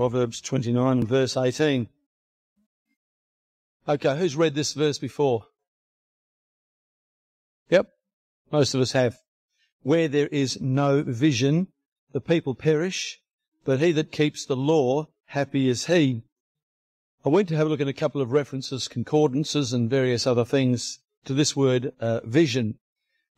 Proverbs 29 and verse 18. Okay, who's read this verse before? Yep, most of us have. Where there is no vision, the people perish, but he that keeps the law, happy is he. I went to have a look at a couple of references, concordances, and various other things to this word uh, vision.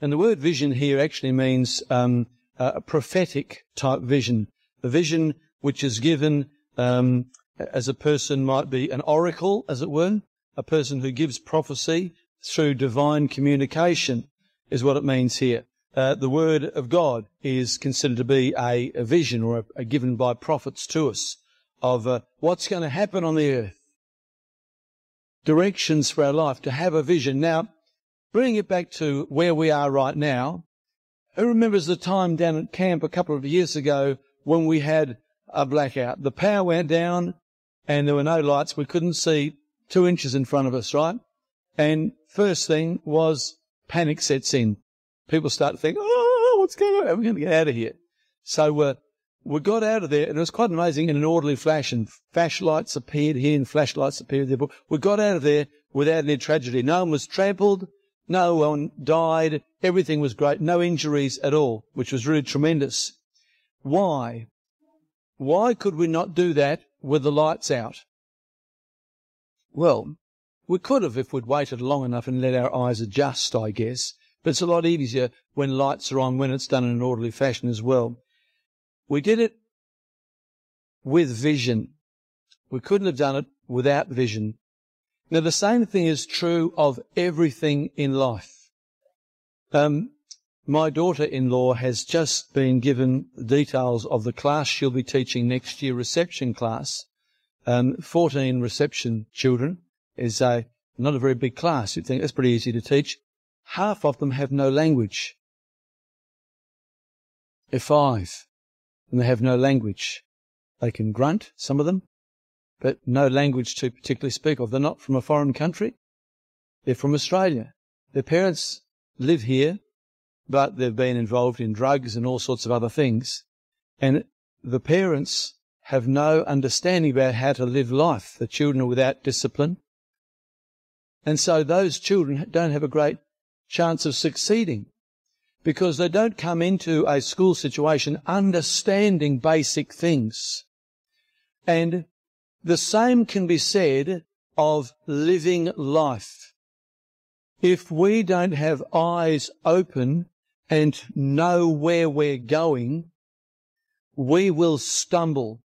And the word vision here actually means um, a prophetic type vision, a vision which is given um, as a person might be an oracle, as it were, a person who gives prophecy through divine communication is what it means here. Uh, the word of God is considered to be a, a vision or a, a given by prophets to us of uh, what's going to happen on the earth. Directions for our life, to have a vision. Now, bringing it back to where we are right now, who remembers the time down at camp a couple of years ago when we had a blackout? The power went down and there were no lights. We couldn't see two inches in front of us, right? And first thing was panic sets in. People start to think, oh, what's going on? We're going to get out of here. So uh, we got out of there, and it was quite amazing in an orderly fashion. Flashlights appeared here and flashlights appeared there. But we got out of there without any tragedy. No one was trampled. No one died. Everything was great. No injuries at all, which was really tremendous. Why? Why could we not do that with the lights out? Well, we could have if we'd waited long enough and let our eyes adjust, I guess. But it's a lot easier when lights are on, when it's done in an orderly fashion as well. We did it with vision. We couldn't have done it without vision. Now, the same thing is true of everything in life. Um, my daughter-in-law has just been given details of the class she'll be teaching next year, reception class. Um, 14 reception children is a, not a very big class. You'd think that's pretty easy to teach. Half of them have no language. They're five and they have no language. They can grunt, some of them, but no language to particularly speak of. They're not from a foreign country. They're from Australia. Their parents live here, but they've been involved in drugs and all sorts of other things. And the parents have no understanding about how to live life. The children are without discipline. And so those children don't have a great chance of succeeding because they don't come into a school situation understanding basic things. And the same can be said of living life. If we don't have eyes open and know where we're going, we will stumble,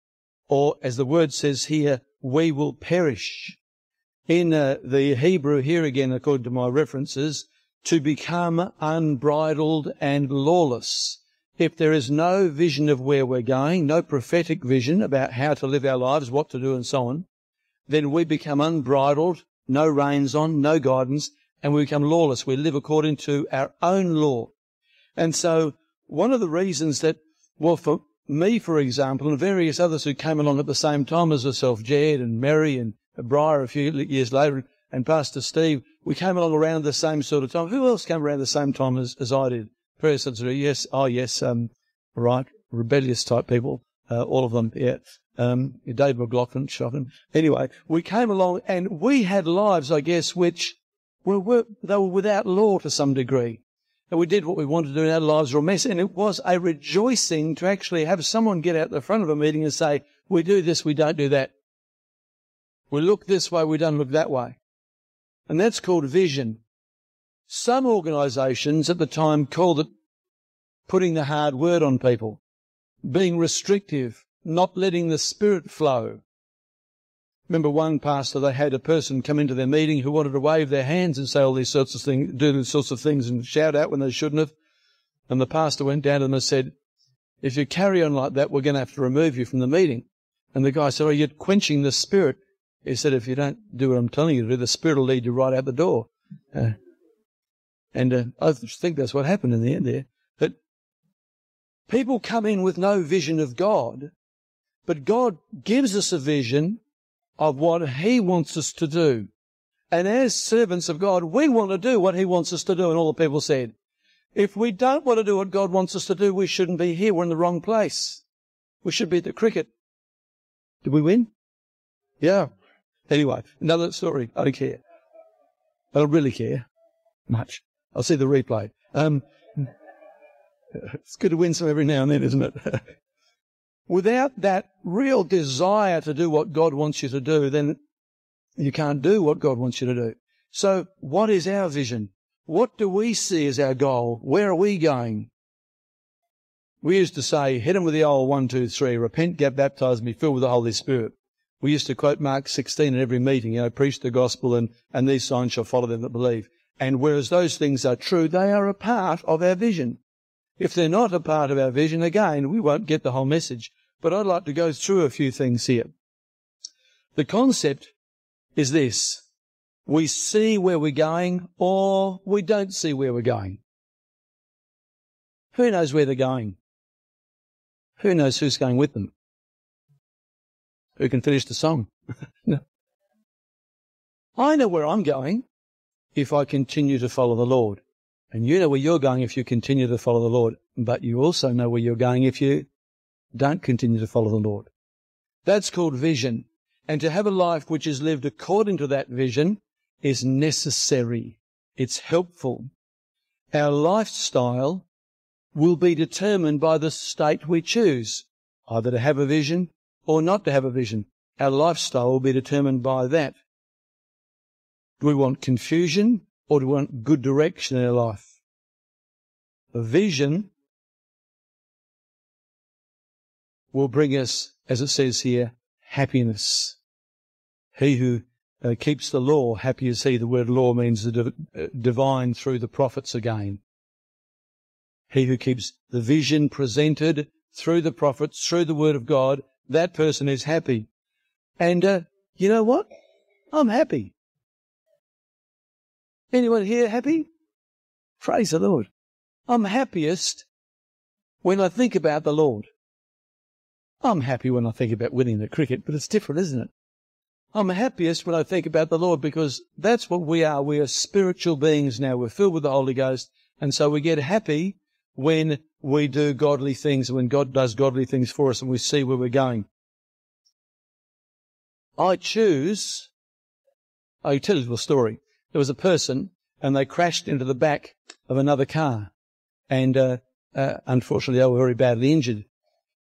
or as the word says here, we will perish. In uh, the Hebrew here again, according to my references, to become unbridled and lawless. If there is no vision of where we're going, no prophetic vision about how to live our lives, what to do and so on, then we become unbridled, no reins on, no guidance, and we become lawless. We live according to our own law. And so one of the reasons that, well, for me, for example, and various others who came along at the same time as myself, Jed and Mary and Briar a few years later, and Pastor Steve, we came along around the same sort of time. Who else came around the same time as, as I did? Very sensitive. Yes. Oh, yes. Um, right. Rebellious type people. Uh, all of them. Yeah. Um, Dave McLaughlin, shocking. Anyway, we came along and we had lives, I guess, which were, were, they were without law to some degree. And we did what we wanted to do and our lives were a mess. And it was a rejoicing to actually have someone get out the front of a meeting and say, we do this, we don't do that. We look this way, we don't look that way. And that's called vision. Some organisations at the time called it putting the hard word on people, being restrictive, not letting the spirit flow. Remember one pastor, they had a person come into their meeting who wanted to wave their hands and say all these sorts of things, do these sorts of things and shout out when they shouldn't have. And the pastor went down to them and said, if you carry on like that, we're going to have to remove you from the meeting. And the guy said, oh, you're quenching the spirit. He said, if you don't do what I'm telling you to do, the Spirit will lead you right out the door. Uh, and uh, I think that's what happened in the end there. That people come in with no vision of God, but God gives us a vision of what He wants us to do. And as servants of God, we want to do what He wants us to do. And all the people said, if we don't want to do what God wants us to do, we shouldn't be here. We're in the wrong place. We should be at the cricket Did we win? Yeah. Anyway, another story. I don't care. I don't really care much. I'll see the replay. Um, it's good to win some every now and then, isn't it? Without that real desire to do what God wants you to do, then you can't do what God wants you to do. So what is our vision? What do we see as our goal? Where are we going? We used to say, hit with the old one, two, three, repent, get baptized, and be filled with the Holy Spirit. We used to quote Mark 16 at every meeting, you know, preach the gospel and, and these signs shall follow them that believe. And whereas those things are true, they are a part of our vision. If they're not a part of our vision, again, we won't get the whole message. But I'd like to go through a few things here. The concept is this. We see where we're going or we don't see where we're going. Who knows where they're going? Who knows who's going with them? Who can finish the song? I know where I'm going if I continue to follow the Lord. And you know where you're going if you continue to follow the Lord. But you also know where you're going if you don't continue to follow the Lord. That's called vision. And to have a life which is lived according to that vision is necessary. It's helpful. Our lifestyle will be determined by the state we choose, either to have a vision or not to have a vision. Our lifestyle will be determined by that. Do we want confusion or we want good direction in our life? A vision will bring us, as it says here, happiness. He who uh, keeps the law, happy is he. The word law means the div- uh, divine through the prophets again. He who keeps the vision presented through the prophets, through the word of God, that person is happy. And uh, you know what? I'm happy. Anyone here happy? Praise the Lord. I'm happiest when I think about the Lord. I'm happy when I think about winning the cricket, but it's different, isn't it? I'm happiest when I think about the Lord because that's what we are. We are spiritual beings now. We're filled with the Holy Ghost. And so we get happy when we do godly things, when God does godly things for us and we see where we're going. I choose, I'll tell you a story. There was a person and they crashed into the back of another car. And uh, uh, unfortunately, they were very badly injured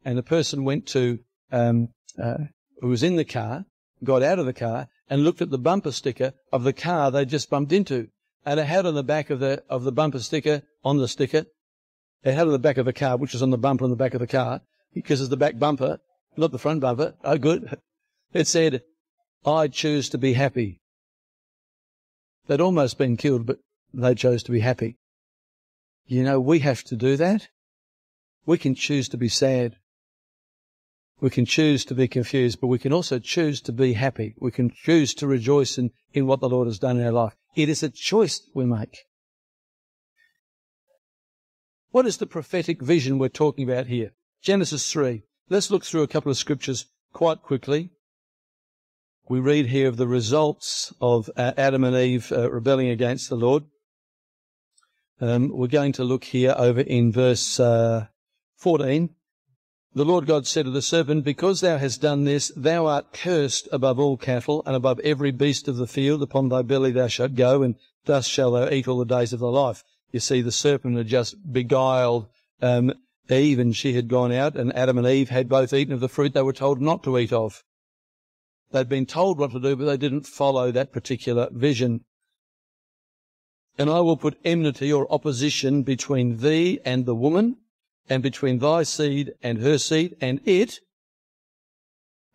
and the person went to, um, uh, who was in the car, got out of the car and looked at the bumper sticker of the car they just bumped into. And it had on the back of the, of the bumper sticker, on the sticker, it had on the back of the car, which was on the bumper on the back of the car, because it's the back bumper, not the front bumper. Oh, good. It said, I choose to be happy. They'd almost been killed, but they chose to be happy. You know, we have to do that. We can choose to be sad. We can choose to be confused, but we can also choose to be happy. We can choose to rejoice in, in what the Lord has done in our life. It is a choice we make. What is the prophetic vision we're talking about here? Genesis 3. Let's look through a couple of scriptures quite quickly. We read here of the results of uh, Adam and Eve uh, rebelling against the Lord. Um, we're going to look here over in verse uh, 14. The Lord God said to the serpent, Because thou hast done this, thou art cursed above all cattle, and above every beast of the field. Upon thy belly thou shalt go, and thus shalt thou eat all the days of thy life. You see, the serpent had just beguiled um, Eve, and she had gone out, and Adam and Eve had both eaten of the fruit they were told not to eat of. They'd been told what to do, but they didn't follow that particular vision. And I will put enmity or opposition between thee and the woman, and between thy seed and her seed, and it,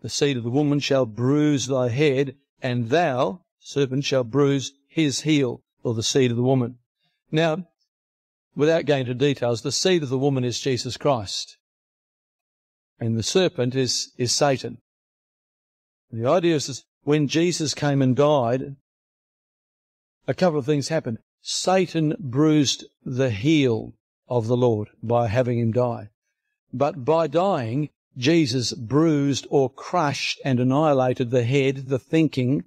the seed of the woman, shall bruise thy head, and thou, serpent, shall bruise his heel, or the seed of the woman. Now, without going into details, the seed of the woman is Jesus Christ, and the serpent is, is Satan. The idea is when Jesus came and died, a couple of things happened. Satan bruised the heel of the Lord by having him die. But by dying, Jesus bruised or crushed and annihilated the head, the thinking,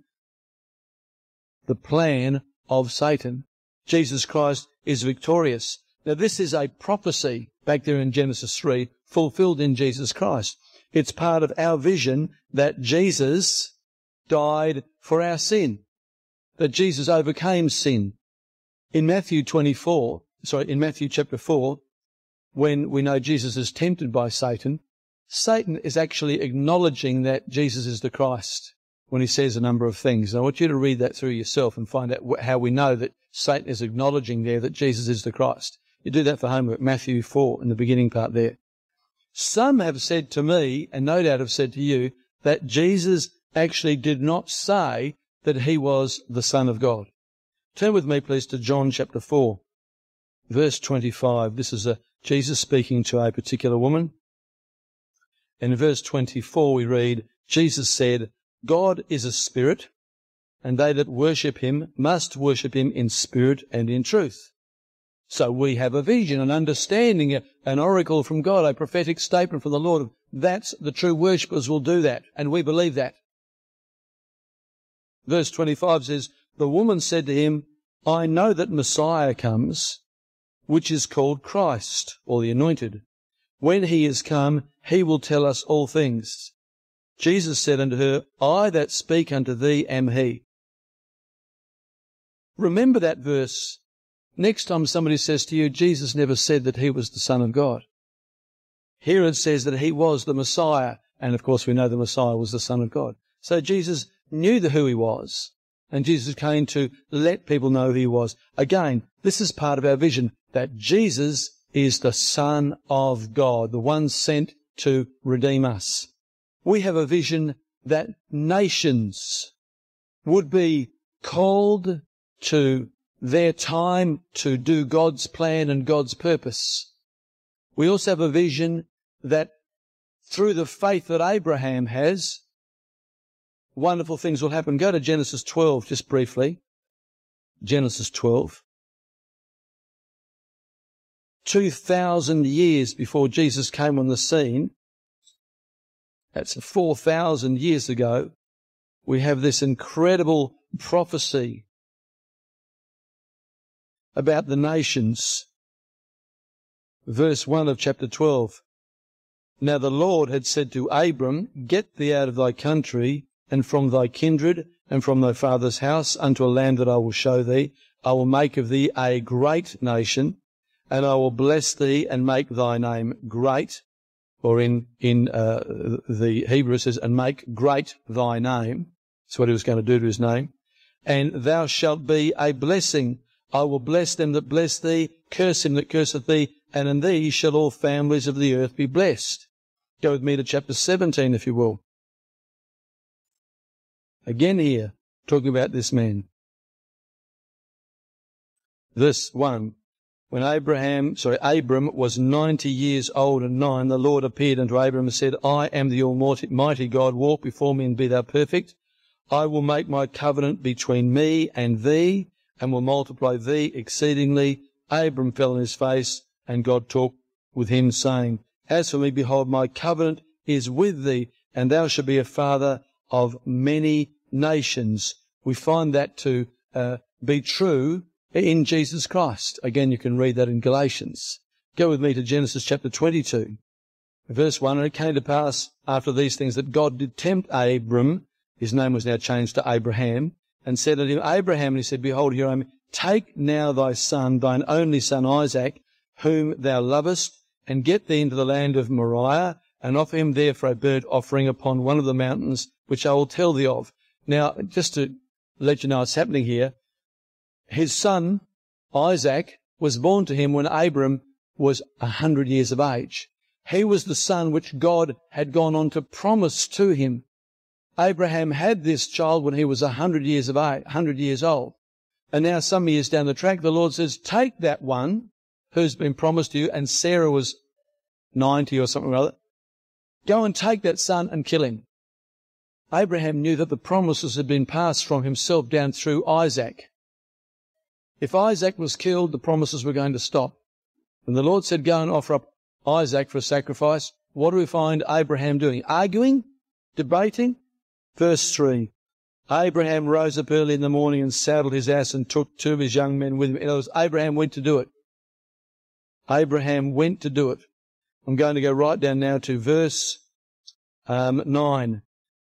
the plan of Satan. Jesus Christ is victorious. Now this is a prophecy back there in Genesis 3 fulfilled in Jesus Christ. It's part of our vision that Jesus died for our sin, that Jesus overcame sin. In Matthew 24, sorry, in Matthew chapter 4, when we know Jesus is tempted by Satan, Satan is actually acknowledging that Jesus is the Christ when he says a number of things. And I want you to read that through yourself and find out how we know that Satan is acknowledging there that Jesus is the Christ. You do that for homework, Matthew 4 in the beginning part there. Some have said to me, and no doubt have said to you, that Jesus actually did not say that he was the Son of God. Turn with me, please, to John chapter 4, verse 25. This is a, Jesus speaking to a particular woman. In verse 24, we read, Jesus said, God is a spirit, and they that worship him must worship him in spirit and in truth. So we have a vision, an understanding, an oracle from God, a prophetic statement from the Lord. That's the true worshippers will do that, and we believe that. Verse 25 says, The woman said to him, I know that Messiah comes, which is called Christ, or the Anointed. When he is come, he will tell us all things. Jesus said unto her, I that speak unto thee am he. Remember that verse Next time somebody says to you, Jesus never said that he was the Son of God. Herod says that he was the Messiah, and of course we know the Messiah was the Son of God. So Jesus knew the, who he was, and Jesus came to let people know who he was. Again, this is part of our vision that Jesus is the Son of God, the one sent to redeem us. We have a vision that nations would be called to their time to do God's plan and God's purpose. We also have a vision that through the faith that Abraham has, wonderful things will happen. Go to Genesis 12 just briefly. Genesis 12. 2,000 years before Jesus came on the scene, that's 4,000 years ago, we have this incredible prophecy about the nations. Verse 1 of chapter 12. Now the Lord had said to Abram, Get thee out of thy country, and from thy kindred, and from thy father's house, unto a land that I will show thee. I will make of thee a great nation, and I will bless thee and make thy name great. Or in, in uh, the Hebrew says, and make great thy name. That's what he was going to do to his name. And thou shalt be a blessing. I will bless them that bless thee, curse him that curseth thee, and in thee shall all families of the earth be blessed. Go with me to chapter 17, if you will. Again here, talking about this man. This 1. When Abraham, sorry, Abram was 90 years old and nine, the Lord appeared unto Abram and said, I am the Almighty God, walk before me and be thou perfect. I will make my covenant between me and thee and will multiply thee exceedingly. Abram fell on his face, and God talked with him, saying, As for me, behold, my covenant is with thee, and thou shalt be a father of many nations. We find that to uh, be true in Jesus Christ. Again, you can read that in Galatians. Go with me to Genesis chapter 22, verse 1. And it came to pass after these things that God did tempt Abram, his name was now changed to Abraham, and said unto him, Abraham, and he said, Behold, here I am. Take now thy son, thine only son Isaac, whom thou lovest, and get thee into the land of Moriah, and offer him there for a burnt offering upon one of the mountains, which I will tell thee of. Now, just to let you know what's happening here, his son, Isaac, was born to him when Abram was a hundred years of age. He was the son which God had gone on to promise to him. Abraham had this child when he was a hundred years of age, hundred years old. And now some years down the track, the Lord says, take that one who's been promised to you, and Sarah was 90 or something or other. Go and take that son and kill him. Abraham knew that the promises had been passed from himself down through Isaac. If Isaac was killed, the promises were going to stop. And the Lord said, go and offer up Isaac for a sacrifice. What do we find Abraham doing? Arguing? Debating? Verse 3 Abraham rose up early in the morning and saddled his ass and took two of his young men with him. Other words, Abraham went to do it. Abraham went to do it. I'm going to go right down now to verse um, 9.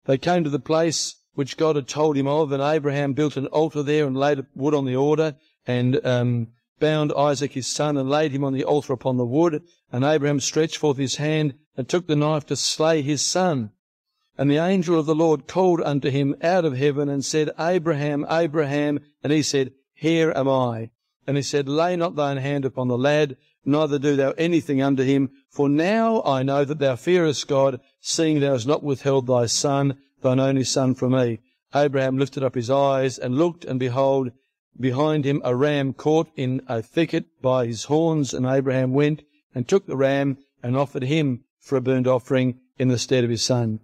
They came to the place which God had told him of, and Abraham built an altar there and laid wood on the altar, and um, bound Isaac his son, and laid him on the altar upon the wood. And Abraham stretched forth his hand, and took the knife to slay his son. And the angel of the Lord called unto him out of heaven, and said, Abraham, Abraham. And he said, Here am I. And he said, Lay not thine hand upon the lad, neither do thou anything unto him. For now I know that thou fearest God, seeing thou hast not withheld thy son, thine only son from me. Abraham lifted up his eyes and looked, and behold, behind him a ram caught in a thicket by his horns. And Abraham went and took the ram and offered him for a burnt offering in the stead of his son.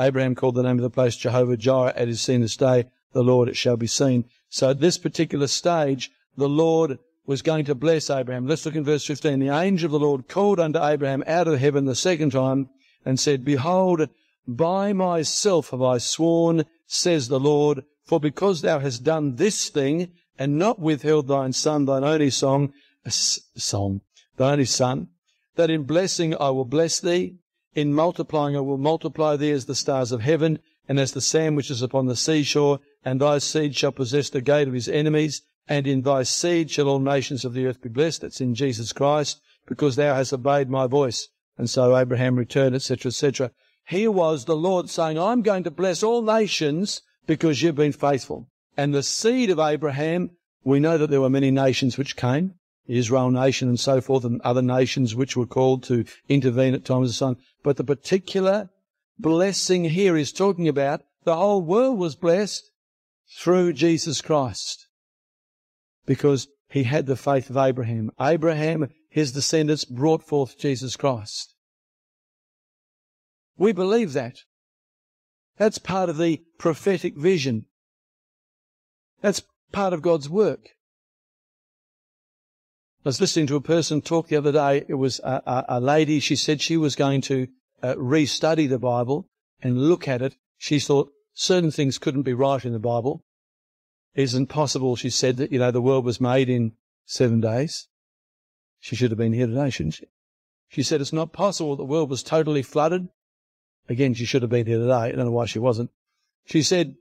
Abraham called the name of the place Jehovah Jireh, as is seen this day, the Lord it shall be seen. So at this particular stage, the Lord was going to bless Abraham. Let's look in verse 15. The angel of the Lord called unto Abraham out of heaven the second time and said, Behold, by myself have I sworn, says the Lord, for because thou hast done this thing, and not withheld thine son, thine only song, song, thine only son, that in blessing I will bless thee, in multiplying I will multiply thee as the stars of heaven, and as the sand which is upon the seashore, and thy seed shall possess the gate of his enemies, and in thy seed shall all nations of the earth be blessed. That's in Jesus Christ, because thou hast obeyed my voice. And so Abraham returned, etc., etc. Here was the Lord saying, I'm going to bless all nations because you've been faithful. And the seed of Abraham, we know that there were many nations which came, Israel nation and so forth, and other nations which were called to intervene at times of sun. But the particular blessing here is talking about the whole world was blessed through Jesus Christ because he had the faith of Abraham. Abraham, his descendants, brought forth Jesus Christ. We believe that. That's part of the prophetic vision. That's part of God's work. I was listening to a person talk the other day. It was a, a, a lady. She said she was going to uh, restudy the Bible and look at it. She thought certain things couldn't be right in the Bible. It isn't possible, she said, that, you know, the world was made in seven days. She should have been here today, shouldn't she? She said it's not possible the world was totally flooded Again, she should have been here today. I don't know why she wasn't. She said,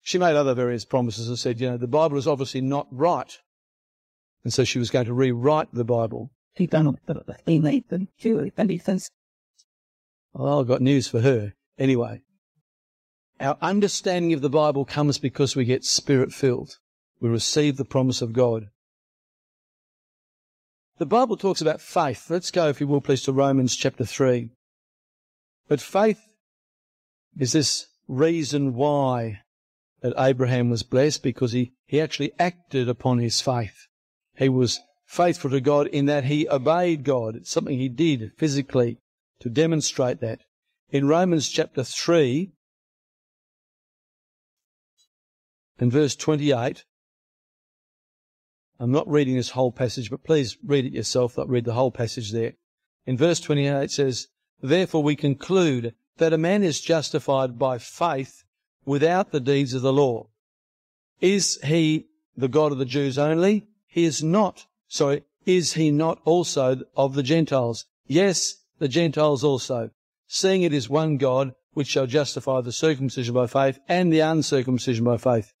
she made other various promises and said, you know, the Bible is obviously not right. And so she was going to rewrite the Bible. Well, I've got news for her. Anyway, our understanding of the Bible comes because we get spirit filled. We receive the promise of God. The Bible talks about faith. Let's go, if you will, please, to Romans chapter 3. But faith is this reason why that Abraham was blessed because he, he actually acted upon his faith. He was faithful to God in that he obeyed God. It's something he did physically to demonstrate that. In Romans chapter 3 in verse 28, I'm not reading this whole passage, but please read it yourself. I'll read the whole passage there. In verse 28 it says, Therefore we conclude that a man is justified by faith without the deeds of the law. Is he the God of the Jews only? He is not. Sorry, is he not also of the Gentiles? Yes, the Gentiles also. Seeing it is one God which shall justify the circumcision by faith and the uncircumcision by faith.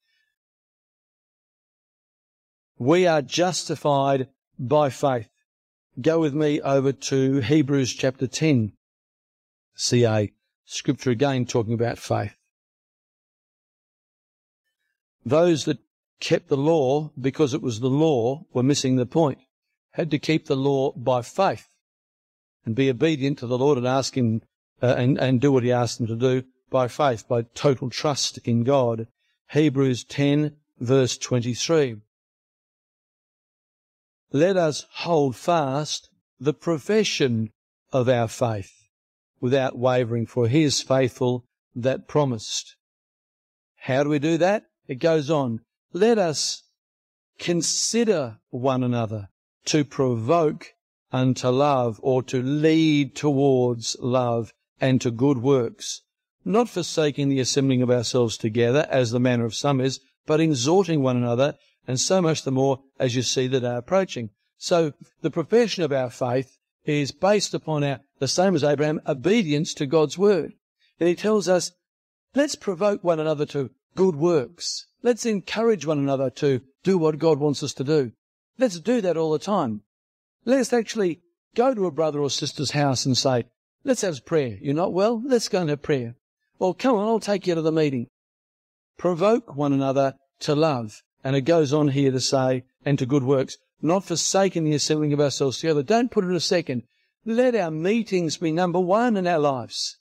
We are justified by faith. Go with me over to Hebrews chapter 10 see a scripture again talking about faith. Those that kept the law because it was the law were missing the point. Had to keep the law by faith and be obedient to the Lord and ask Him uh, and, and do what He asked them to do by faith, by total trust in God. Hebrews 10 verse 23. Let us hold fast the profession of our faith without wavering, for he is faithful that promised. How do we do that? It goes on. Let us consider one another to provoke unto love or to lead towards love and to good works, not forsaking the assembling of ourselves together as the manner of some is, but exhorting one another, and so much the more as you see that are approaching. So the profession of our faith is based upon our the same as Abraham, obedience to God's word. And he tells us, let's provoke one another to good works. Let's encourage one another to do what God wants us to do. Let's do that all the time. Let's actually go to a brother or sister's house and say, let's have prayer. You're not well? Let's go and have prayer. Well, come on, I'll take you to the meeting. Provoke one another to love. And it goes on here to say, and to good works, not forsaking the assembling of ourselves together. Don't put it a second. Let our meetings be number one in our lives.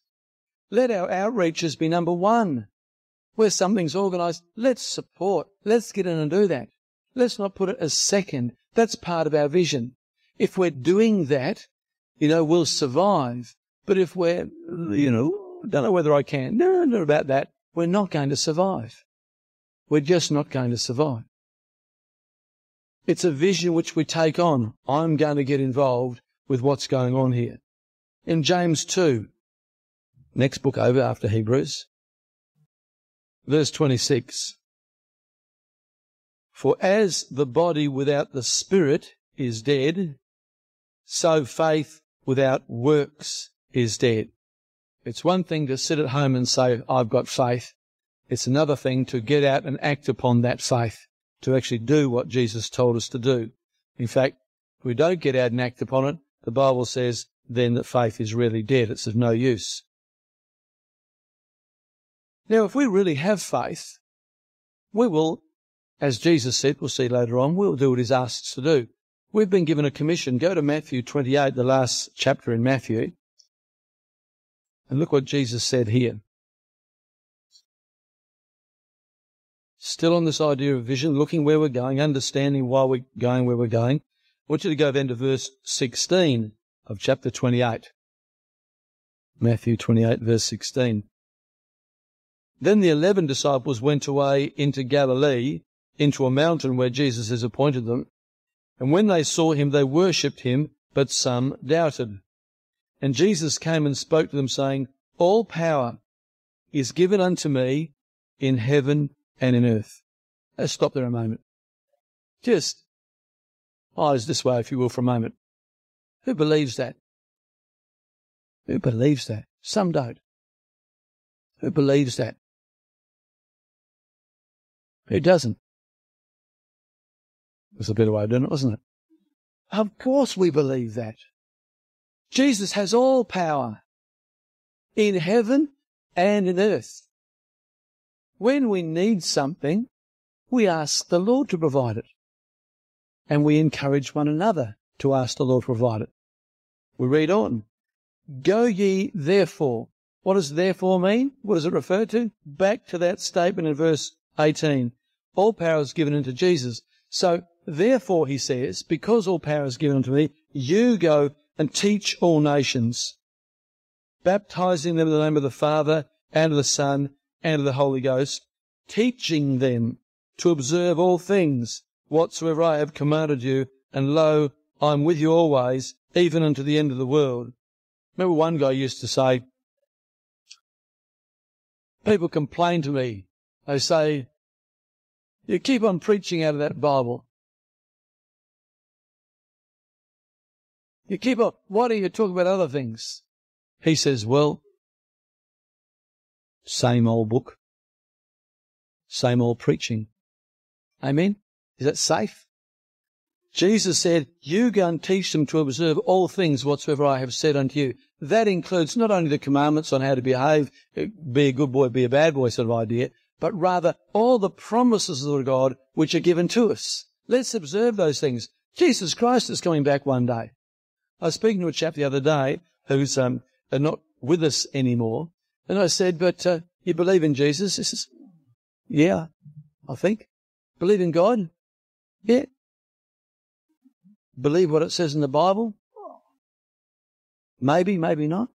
Let our outreaches be number one. Where something's organised, let's support. Let's get in and do that. Let's not put it as second. That's part of our vision. If we're doing that, you know, we'll survive. But if we're, you know, don't know whether I can, no, no, about that, we're not going to survive. We're just not going to survive. It's a vision which we take on. I'm going to get involved with what's going on here. In James 2, next book over after Hebrews, verse 26. For as the body without the spirit is dead, so faith without works is dead. It's one thing to sit at home and say, I've got faith. It's another thing to get out and act upon that faith, to actually do what Jesus told us to do. In fact, if we don't get out and act upon it, the Bible says then that faith is really dead. It's of no use. Now, if we really have faith, we will, as Jesus said, we'll see later on, we'll do what he's asked us to do. We've been given a commission. Go to Matthew 28, the last chapter in Matthew, and look what Jesus said here. Still on this idea of vision, looking where we're going, understanding why we're going where we're going. I want you to go then to verse 16 of chapter 28. Matthew 28, verse 16. Then the eleven disciples went away into Galilee, into a mountain where Jesus has appointed them. And when they saw him, they worshipped him, but some doubted. And Jesus came and spoke to them, saying, All power is given unto me in heaven and in earth. Let's stop there a moment. Just eyes this way, if you will, for a moment. Who believes that? Who believes that? Some don't. Who believes that? Who doesn't? Was a better way of doing it, wasn't it? Of course we believe that. Jesus has all power in heaven and in earth. When we need something, we ask the Lord to provide it. And we encourage one another to ask the Lord to provide it. We read on. Go ye therefore. What does therefore mean? What does it refer to? Back to that statement in verse 18. All power is given unto Jesus. So, therefore, he says, because all power is given unto me, you go and teach all nations, baptizing them in the name of the Father and of the Son and of the Holy Ghost, teaching them to observe all things whatsoever I have commanded you, and lo, I am with you always, even unto the end of the world. Remember one guy used to say, people complain to me they say, you keep on preaching out of that Bible. You keep on, why do you talk about other things? He says, well, same old book, same old preaching. Amen? Is that safe? Jesus said, You go and teach them to observe all things whatsoever I have said unto you. That includes not only the commandments on how to behave, be a good boy, be a bad boy sort of idea, but rather all the promises of God which are given to us. Let's observe those things. Jesus Christ is coming back one day. I was speaking to a chap the other day who's um, not with us anymore, and I said, "But uh, you believe in Jesus?" He says, "Yeah, I think. Believe in God? Yeah. Believe what it says in the Bible? Maybe, maybe not.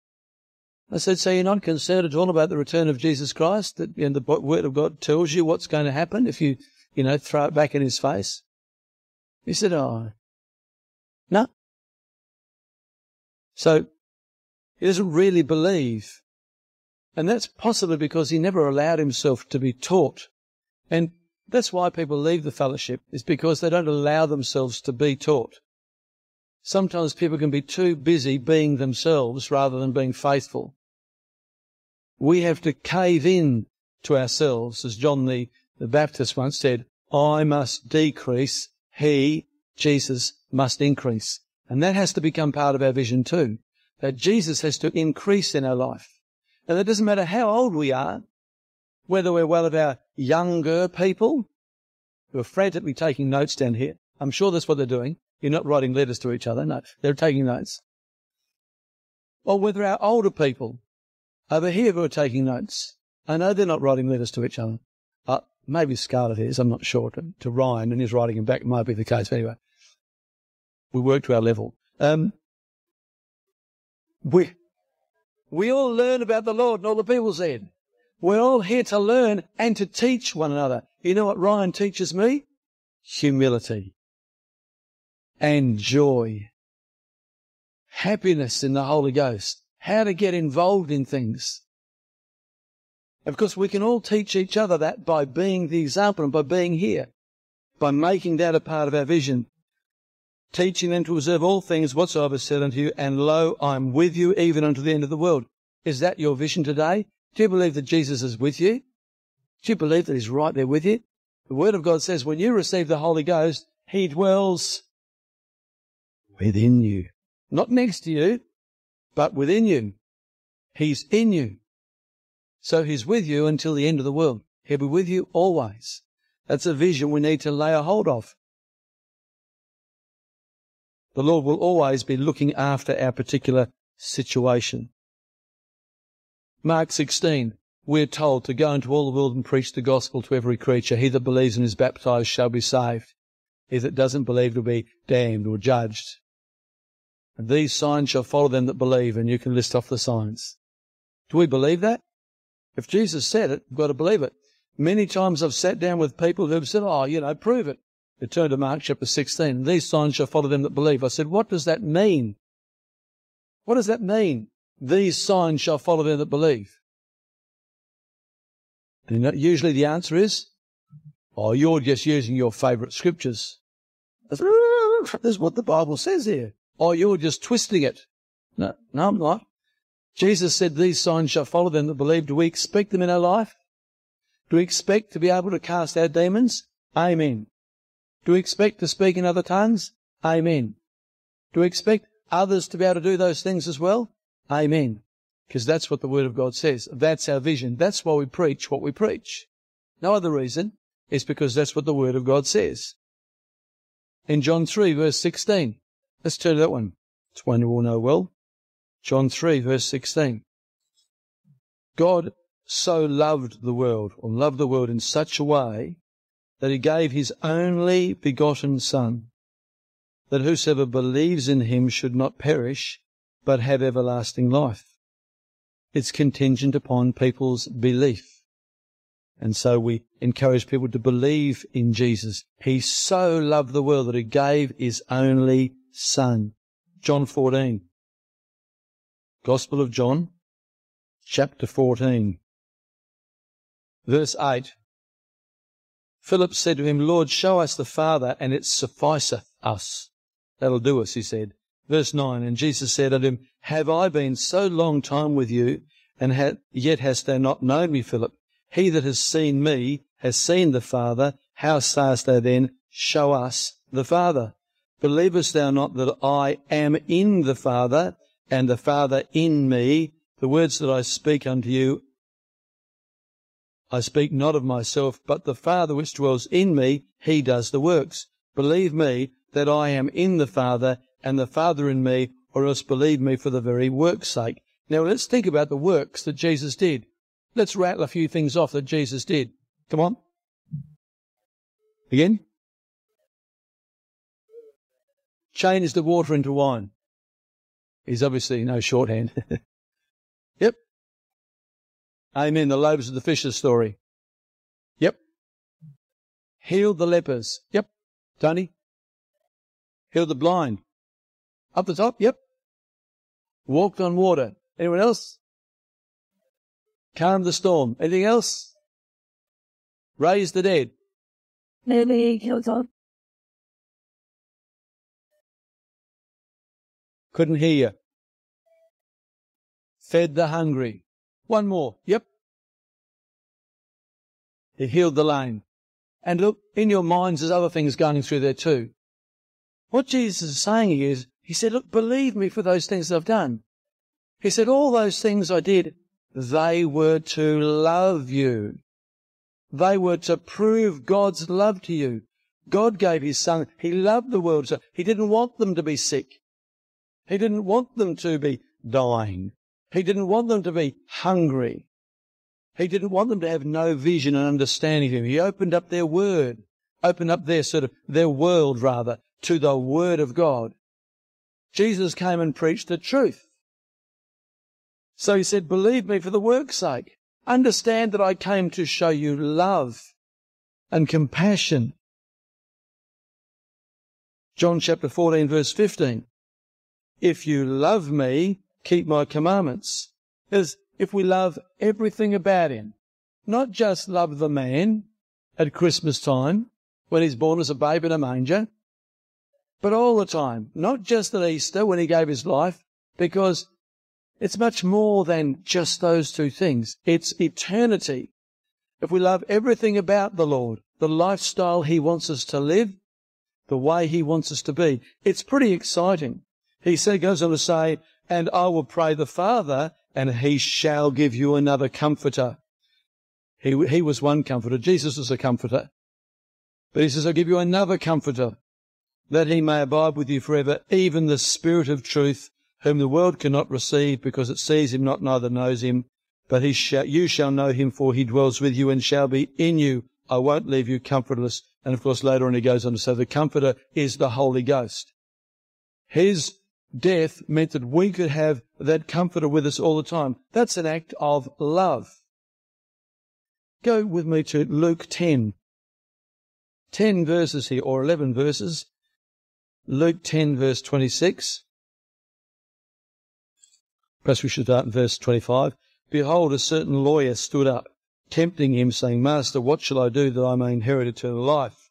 I said, so you're not concerned at all about the return of Jesus Christ? That the Word of God tells you what's going to happen if you, you know, throw it back in His face? He said, oh, no. So he doesn't really believe. And that's possibly because he never allowed himself to be taught. And that's why people leave the fellowship, is because they don't allow themselves to be taught. Sometimes people can be too busy being themselves rather than being faithful. We have to cave in to ourselves, as John the, the Baptist once said, I must decrease, he, Jesus, must increase. And that has to become part of our vision too. That Jesus has to increase in our life. And it doesn't matter how old we are, whether we're one of our younger people who are frantically taking notes down here. I'm sure that's what they're doing. You're not writing letters to each other. No, they're taking notes. Or whether our older people over here who are taking notes. I know they're not writing letters to each other. Uh, maybe Scarlett is. I'm not sure. To, to Ryan and he's writing them back might be the case. But anyway, we work to our level. Um, we, we all learn about the Lord and all the people said. We're all here to learn and to teach one another. You know what Ryan teaches me? Humility and joy, happiness in the Holy Ghost, how to get involved in things. Of course, we can all teach each other that by being the example and by being here, by making that a part of our vision teaching them to observe all things whatsoever said unto you, and lo, I'm with you even unto the end of the world. Is that your vision today? Do you believe that Jesus is with you? Do you believe that He's right there with you? The Word of God says when you receive the Holy Ghost, He dwells within you. Not next to you, but within you. He's in you. So He's with you until the end of the world. He'll be with you always. That's a vision we need to lay a hold of. The Lord will always be looking after our particular situation. Mark 16, we're told to go into all the world and preach the gospel to every creature. He that believes and is baptized shall be saved. He that doesn't believe will be damned or judged. And these signs shall follow them that believe, and you can list off the signs. Do we believe that? If Jesus said it, we've got to believe it. Many times I've sat down with people who've said, oh, you know, prove it. They turned to Mark chapter 16. These signs shall follow them that believe. I said, what does that mean? What does that mean? These signs shall follow them that believe. And usually the answer is, oh, you're just using your favorite scriptures. This is what the Bible says here. Oh, you're just twisting it. No, no, I'm not. Jesus said these signs shall follow them that believe. Do we expect them in our life? Do we expect to be able to cast out demons? Amen. Do we expect to speak in other tongues? Amen. Do we expect others to be able to do those things as well? Amen. Because that's what the Word of God says. That's our vision. That's why we preach what we preach. No other reason. It's because that's what the Word of God says. In John 3 verse 16. Let's turn to that one. It's one you all know well. John 3 verse 16. God so loved the world, or loved the world in such a way that he gave his only begotten Son, that whosoever believes in him should not perish, but have everlasting life. It's contingent upon people's belief. And so we encourage people to believe in Jesus. He so loved the world that he gave his only Son. John 14. Gospel of John, chapter 14. Verse 8 Philip said to him, Lord, show us the Father, and it sufficeth us. That'll do us, he said. Verse 9, And Jesus said unto him, Have I been so long time with you, and yet hast thou not known me, Philip? He that has seen me has seen the Father. How sayest thou then, Show us the Father? Believest thou not that I am in the Father, and the Father in me? The words that I speak unto you I speak not of myself, but the Father which dwells in me, he does the works. Believe me that I am in the Father, and the Father in me, or else believe me for the very work's sake. Now let's think about the works that Jesus did. Let's rattle a few things off that Jesus did. Come on. Again. Change the water into wine. He's obviously no shorthand. yep. Amen. The loaves of the fishes story. Yep. Healed the lepers. Yep. Tony. Healed the blind. Up the top. Yep. Walked on water. Anyone else? Calmed the storm. Anything else? Raised the dead. Maybe killed Couldn't hear you. Fed the hungry. One more. Yep. He healed the lame. And look, in your minds, there's other things going through there too. What Jesus is saying is, He said, look, believe me for those things I've done. He said, all those things I did, they were to love you. They were to prove God's love to you. God gave His Son. He loved the world. So he didn't want them to be sick. He didn't want them to be dying. He didn't want them to be hungry. He didn't want them to have no vision and understanding of Him. He opened up their word, opened up their sort of, their world rather, to the Word of God. Jesus came and preached the truth. So he said, believe me for the work's sake. Understand that I came to show you love and compassion. John chapter 14 verse 15. If you love me, keep my commandments. As if we love everything about him, not just love the man at Christmas time when he's born as a babe in a manger, but all the time, not just at Easter when he gave his life, because it's much more than just those two things. It's eternity. If we love everything about the Lord, the lifestyle he wants us to live, the way he wants us to be, it's pretty exciting. He said, goes on to say, and I will pray the Father, and he shall give you another comforter. He, he was one comforter. Jesus was a comforter. But he says, I'll give you another comforter, that he may abide with you forever, even the Spirit of truth, whom the world cannot receive, because it sees him not, neither knows him. But he shall, you shall know him, for he dwells with you and shall be in you. I won't leave you comfortless. And of course, later on he goes on to say the comforter is the Holy Ghost. His death meant that we could have that comforter with us all the time. That's an act of love. Go with me to Luke 10. 10 verses here, or 11 verses. Luke 10 verse 26. Perhaps we should start in verse 25. Behold, a certain lawyer stood up, tempting him, saying, Master, what shall I do that I may inherit eternal life?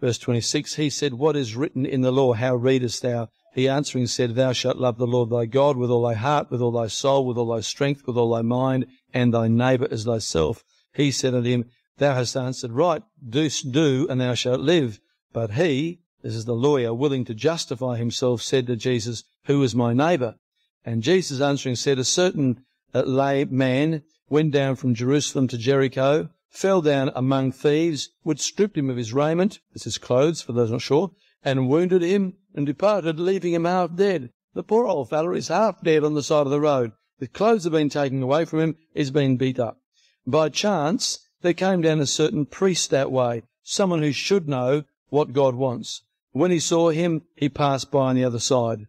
Verse 26, he said, What is written in the law? How readest thou? He answering said, Thou shalt love the Lord thy God with all thy heart, with all thy soul, with all thy strength, with all thy mind, and thy neighbour as thyself. He said unto him, Thou hast answered right, do, do, and thou shalt live. But he, this is the lawyer, willing to justify himself, said to Jesus, Who is my neighbour? And Jesus answering said, A certain uh, lay man went down from Jerusalem to Jericho, fell down among thieves, which stripped him of his raiment, this is clothes for those not sure, and wounded him, and departed, leaving him half dead. The poor old fellow is half dead on the side of the road. The clothes have been taken away from him, he's been beat up. By chance, there came down a certain priest that way, someone who should know what God wants. When he saw him, he passed by on the other side.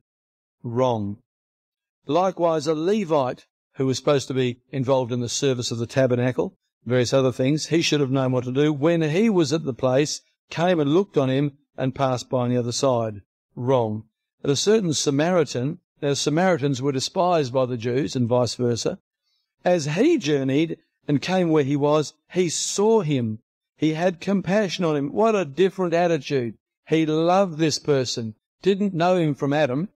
Wrong. Likewise, a Levite, who was supposed to be involved in the service of the tabernacle, various other things, he should have known what to do. When he was at the place, came and looked on him, and passed by on the other side. Wrong. At a certain Samaritan, now Samaritans were despised by the Jews and vice versa. As he journeyed and came where he was, he saw him. He had compassion on him. What a different attitude. He loved this person. Didn't know him from Adam,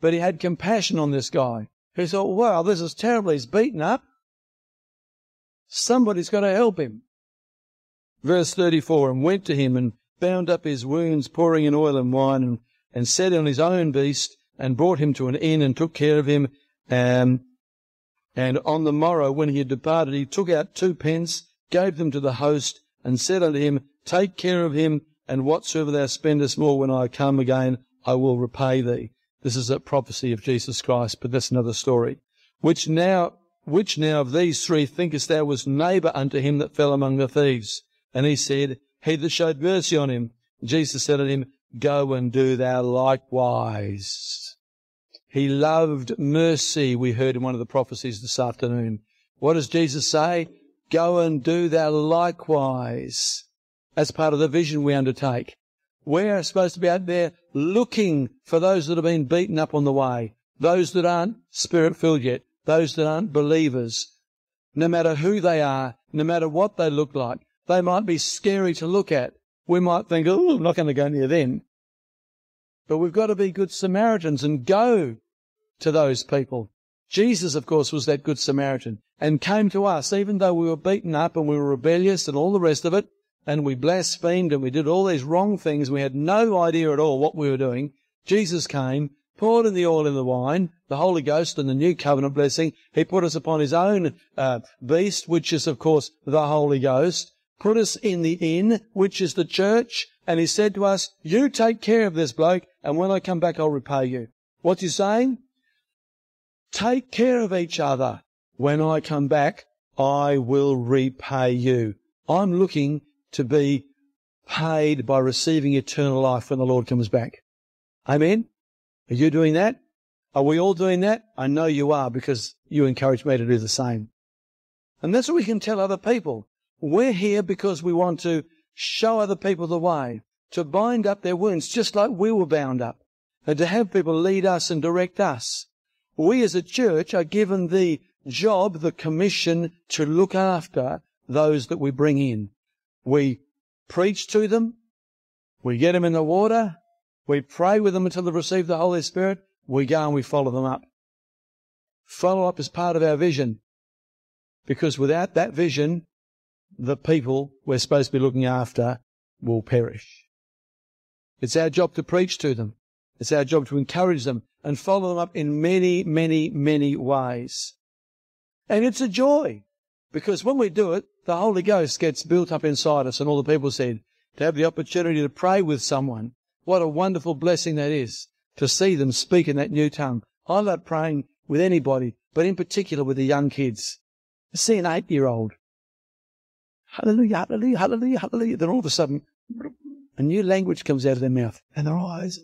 but he had compassion on this guy. He thought, wow, this is terrible. He's beaten up. Somebody's got to help him. Verse 34, and went to him and bound up his wounds, pouring in oil and wine, and, and set on his own beast, and brought him to an inn, and took care of him. Um, and on the morrow, when he had departed, he took out two pence, gave them to the host, and said unto him, Take care of him, and whatsoever thou spendest more when I come again, I will repay thee. This is a prophecy of Jesus Christ, but that's another story. Which now, which now of these three thinkest thou was neighbour unto him that fell among the thieves? And he said, he that showed mercy on him. Jesus said to him, Go and do thou likewise. He loved mercy, we heard in one of the prophecies this afternoon. What does Jesus say? Go and do thou likewise. As part of the vision we undertake. We are supposed to be out there looking for those that have been beaten up on the way, those that aren't spirit filled yet, those that aren't believers. No matter who they are, no matter what they look like, they might be scary to look at. We might think, oh, I'm not going to go near them. But we've got to be good Samaritans and go to those people. Jesus, of course, was that good Samaritan and came to us, even though we were beaten up and we were rebellious and all the rest of it, and we blasphemed and we did all these wrong things. We had no idea at all what we were doing. Jesus came, poured in the oil and the wine, the Holy Ghost and the new covenant blessing. He put us upon his own uh, beast, which is, of course, the Holy Ghost. Put us in the inn, which is the church. And he said to us, you take care of this bloke, and when I come back, I'll repay you. What's he saying? Take care of each other. When I come back, I will repay you. I'm looking to be paid by receiving eternal life when the Lord comes back. Amen? Are you doing that? Are we all doing that? I know you are because you encourage me to do the same. And that's what we can tell other people. We're here because we want to show other people the way, to bind up their wounds just like we were bound up, and to have people lead us and direct us. We as a church are given the job, the commission to look after those that we bring in. We preach to them. We get them in the water. We pray with them until they receive the Holy Spirit. We go and we follow them up. Follow up is part of our vision. Because without that vision, the people we're supposed to be looking after will perish. It's our job to preach to them. It's our job to encourage them and follow them up in many, many, many ways. And it's a joy because when we do it, the Holy Ghost gets built up inside us and all the people said to have the opportunity to pray with someone. What a wonderful blessing that is to see them speak in that new tongue. I love praying with anybody, but in particular with the young kids. See an eight year old. Hallelujah, hallelujah, hallelujah, hallelujah. Then all of a sudden, a new language comes out of their mouth and their eyes.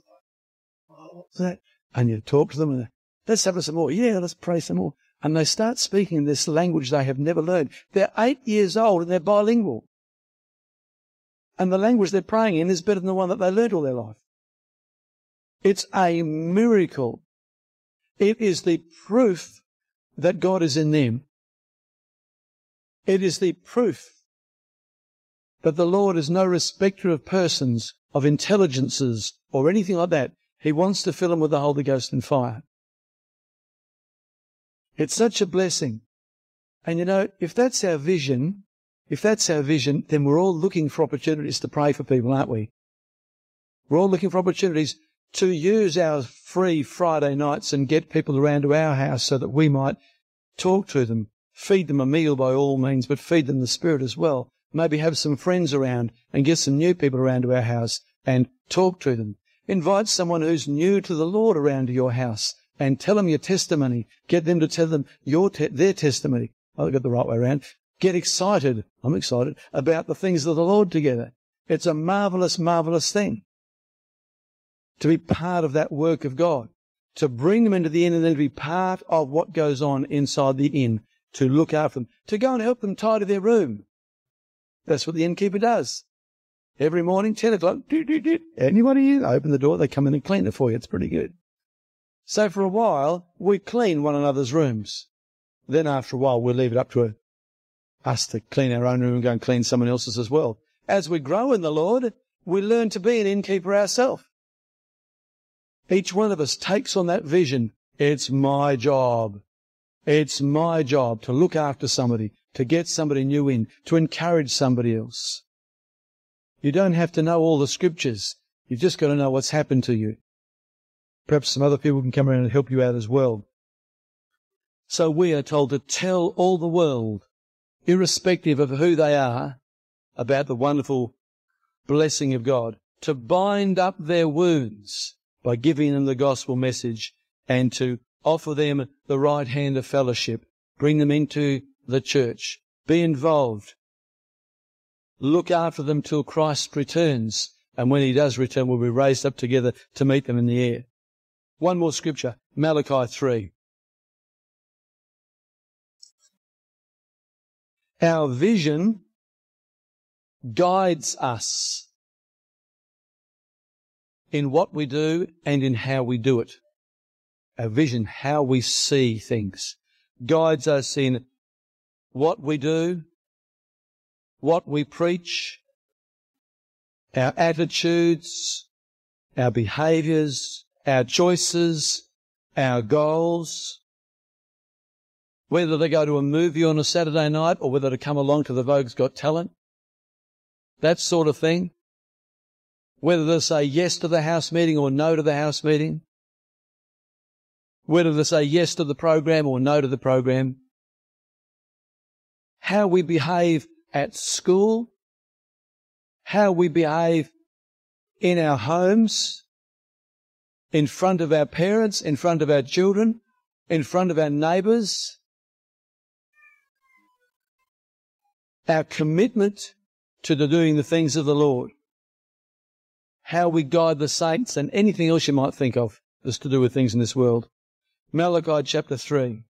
Oh, that? And you talk to them and let's have some more. Yeah, let's pray some more. And they start speaking this language they have never learned. They're eight years old and they're bilingual. And the language they're praying in is better than the one that they learned all their life. It's a miracle. It is the proof that God is in them. It is the proof that the Lord is no respecter of persons, of intelligences, or anything like that. He wants to fill them with the Holy Ghost and fire. It's such a blessing. And you know, if that's our vision, if that's our vision, then we're all looking for opportunities to pray for people, aren't we? We're all looking for opportunities to use our free Friday nights and get people around to our house so that we might talk to them, feed them a meal by all means, but feed them the Spirit as well. Maybe have some friends around and get some new people around to our house and talk to them. Invite someone who's new to the Lord around to your house and tell them your testimony. Get them to tell them your te- their testimony. I got the right way around. Get excited. I'm excited about the things of the Lord together. It's a marvelous, marvelous thing to be part of that work of God, to bring them into the inn and then to be part of what goes on inside the inn, to look after them, to go and help them tidy their room. That's what the innkeeper does. Every morning, 10 o'clock, anybody in? Open the door, they come in and clean it for you. It's pretty good. So for a while, we clean one another's rooms. Then after a while, we'll leave it up to us to clean our own room and go and clean someone else's as well. As we grow in the Lord, we learn to be an innkeeper ourselves. Each one of us takes on that vision. It's my job. It's my job to look after somebody, to get somebody new in, to encourage somebody else. You don't have to know all the scriptures. You've just got to know what's happened to you. Perhaps some other people can come around and help you out as well. So we are told to tell all the world, irrespective of who they are, about the wonderful blessing of God, to bind up their wounds by giving them the gospel message and to offer them the right hand of fellowship, bring them into the church, be involved, look after them till Christ returns, and when he does return, we'll be raised up together to meet them in the air. One more scripture, Malachi 3. Our vision guides us in what we do and in how we do it. Our vision, how we see things, guides us in what we do, what we preach, our attitudes, our behaviors, our choices, our goals, whether they go to a movie on a Saturday night or whether to come along to the Vogue's Got Talent, that sort of thing, whether they say yes to the house meeting or no to the house meeting, whether they say yes to the program or no to the program, how we behave at school, how we behave in our homes, in front of our parents, in front of our children, in front of our neighbours, our commitment to the doing the things of the Lord, how we guide the saints, and anything else you might think of that's to do with things in this world. Malachi chapter 3,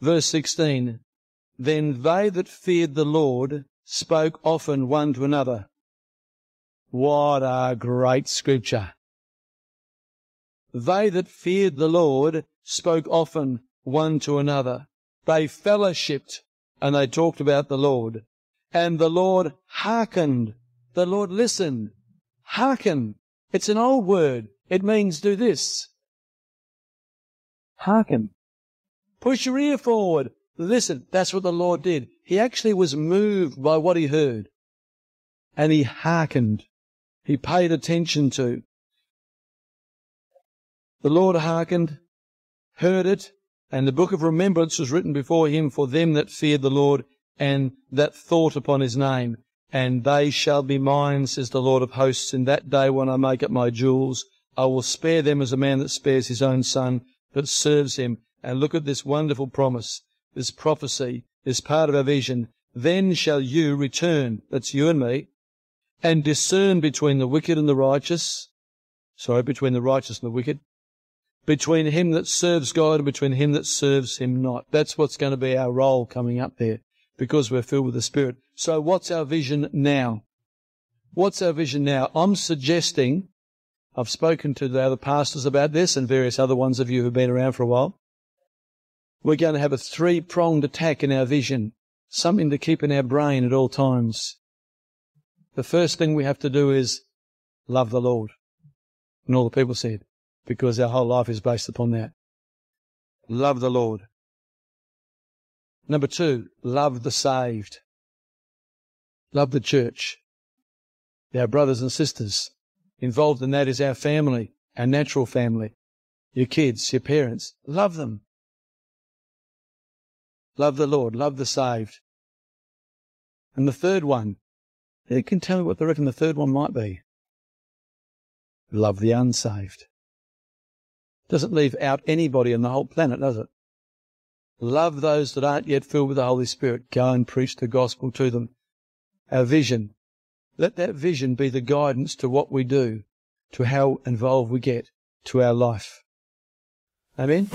verse 16. Then they that feared the Lord spoke often one to another. What a great scripture. They that feared the Lord spoke often one to another. They fellowshipped and they talked about the Lord. And the Lord hearkened. The Lord listened. Hearken. It's an old word. It means do this. Hearken. Push your ear forward. Listen. That's what the Lord did. He actually was moved by what he heard. And he hearkened. He paid attention to. The Lord hearkened, heard it, and the book of remembrance was written before him for them that feared the Lord and that thought upon his name. And they shall be mine, says the Lord of hosts, in that day when I make up my jewels. I will spare them as a man that spares his own son, but serves him. And look at this wonderful promise, this prophecy, this part of our vision. Then shall you return, that's you and me, and discern between the wicked and the righteous, sorry, between the righteous and the wicked, between him that serves God and between him that serves him not. That's what's going to be our role coming up there because we're filled with the Spirit. So what's our vision now? What's our vision now? I'm suggesting, I've spoken to the other pastors about this and various other ones of you who've been around for a while. We're going to have a three pronged attack in our vision, something to keep in our brain at all times. The first thing we have to do is love the Lord. And all the people said, because our whole life is based upon that. Love the Lord. Number two, love the saved. Love the church. Our brothers and sisters. Involved in that is our family, our natural family, your kids, your parents. Love them. Love the Lord. Love the saved. And the third one, you can tell me what they reckon the third one might be. Love the unsaved. Doesn't leave out anybody on the whole planet, does it? Love those that aren't yet filled with the Holy Spirit. Go and preach the gospel to them. Our vision. Let that vision be the guidance to what we do, to how involved we get, to our life. Amen.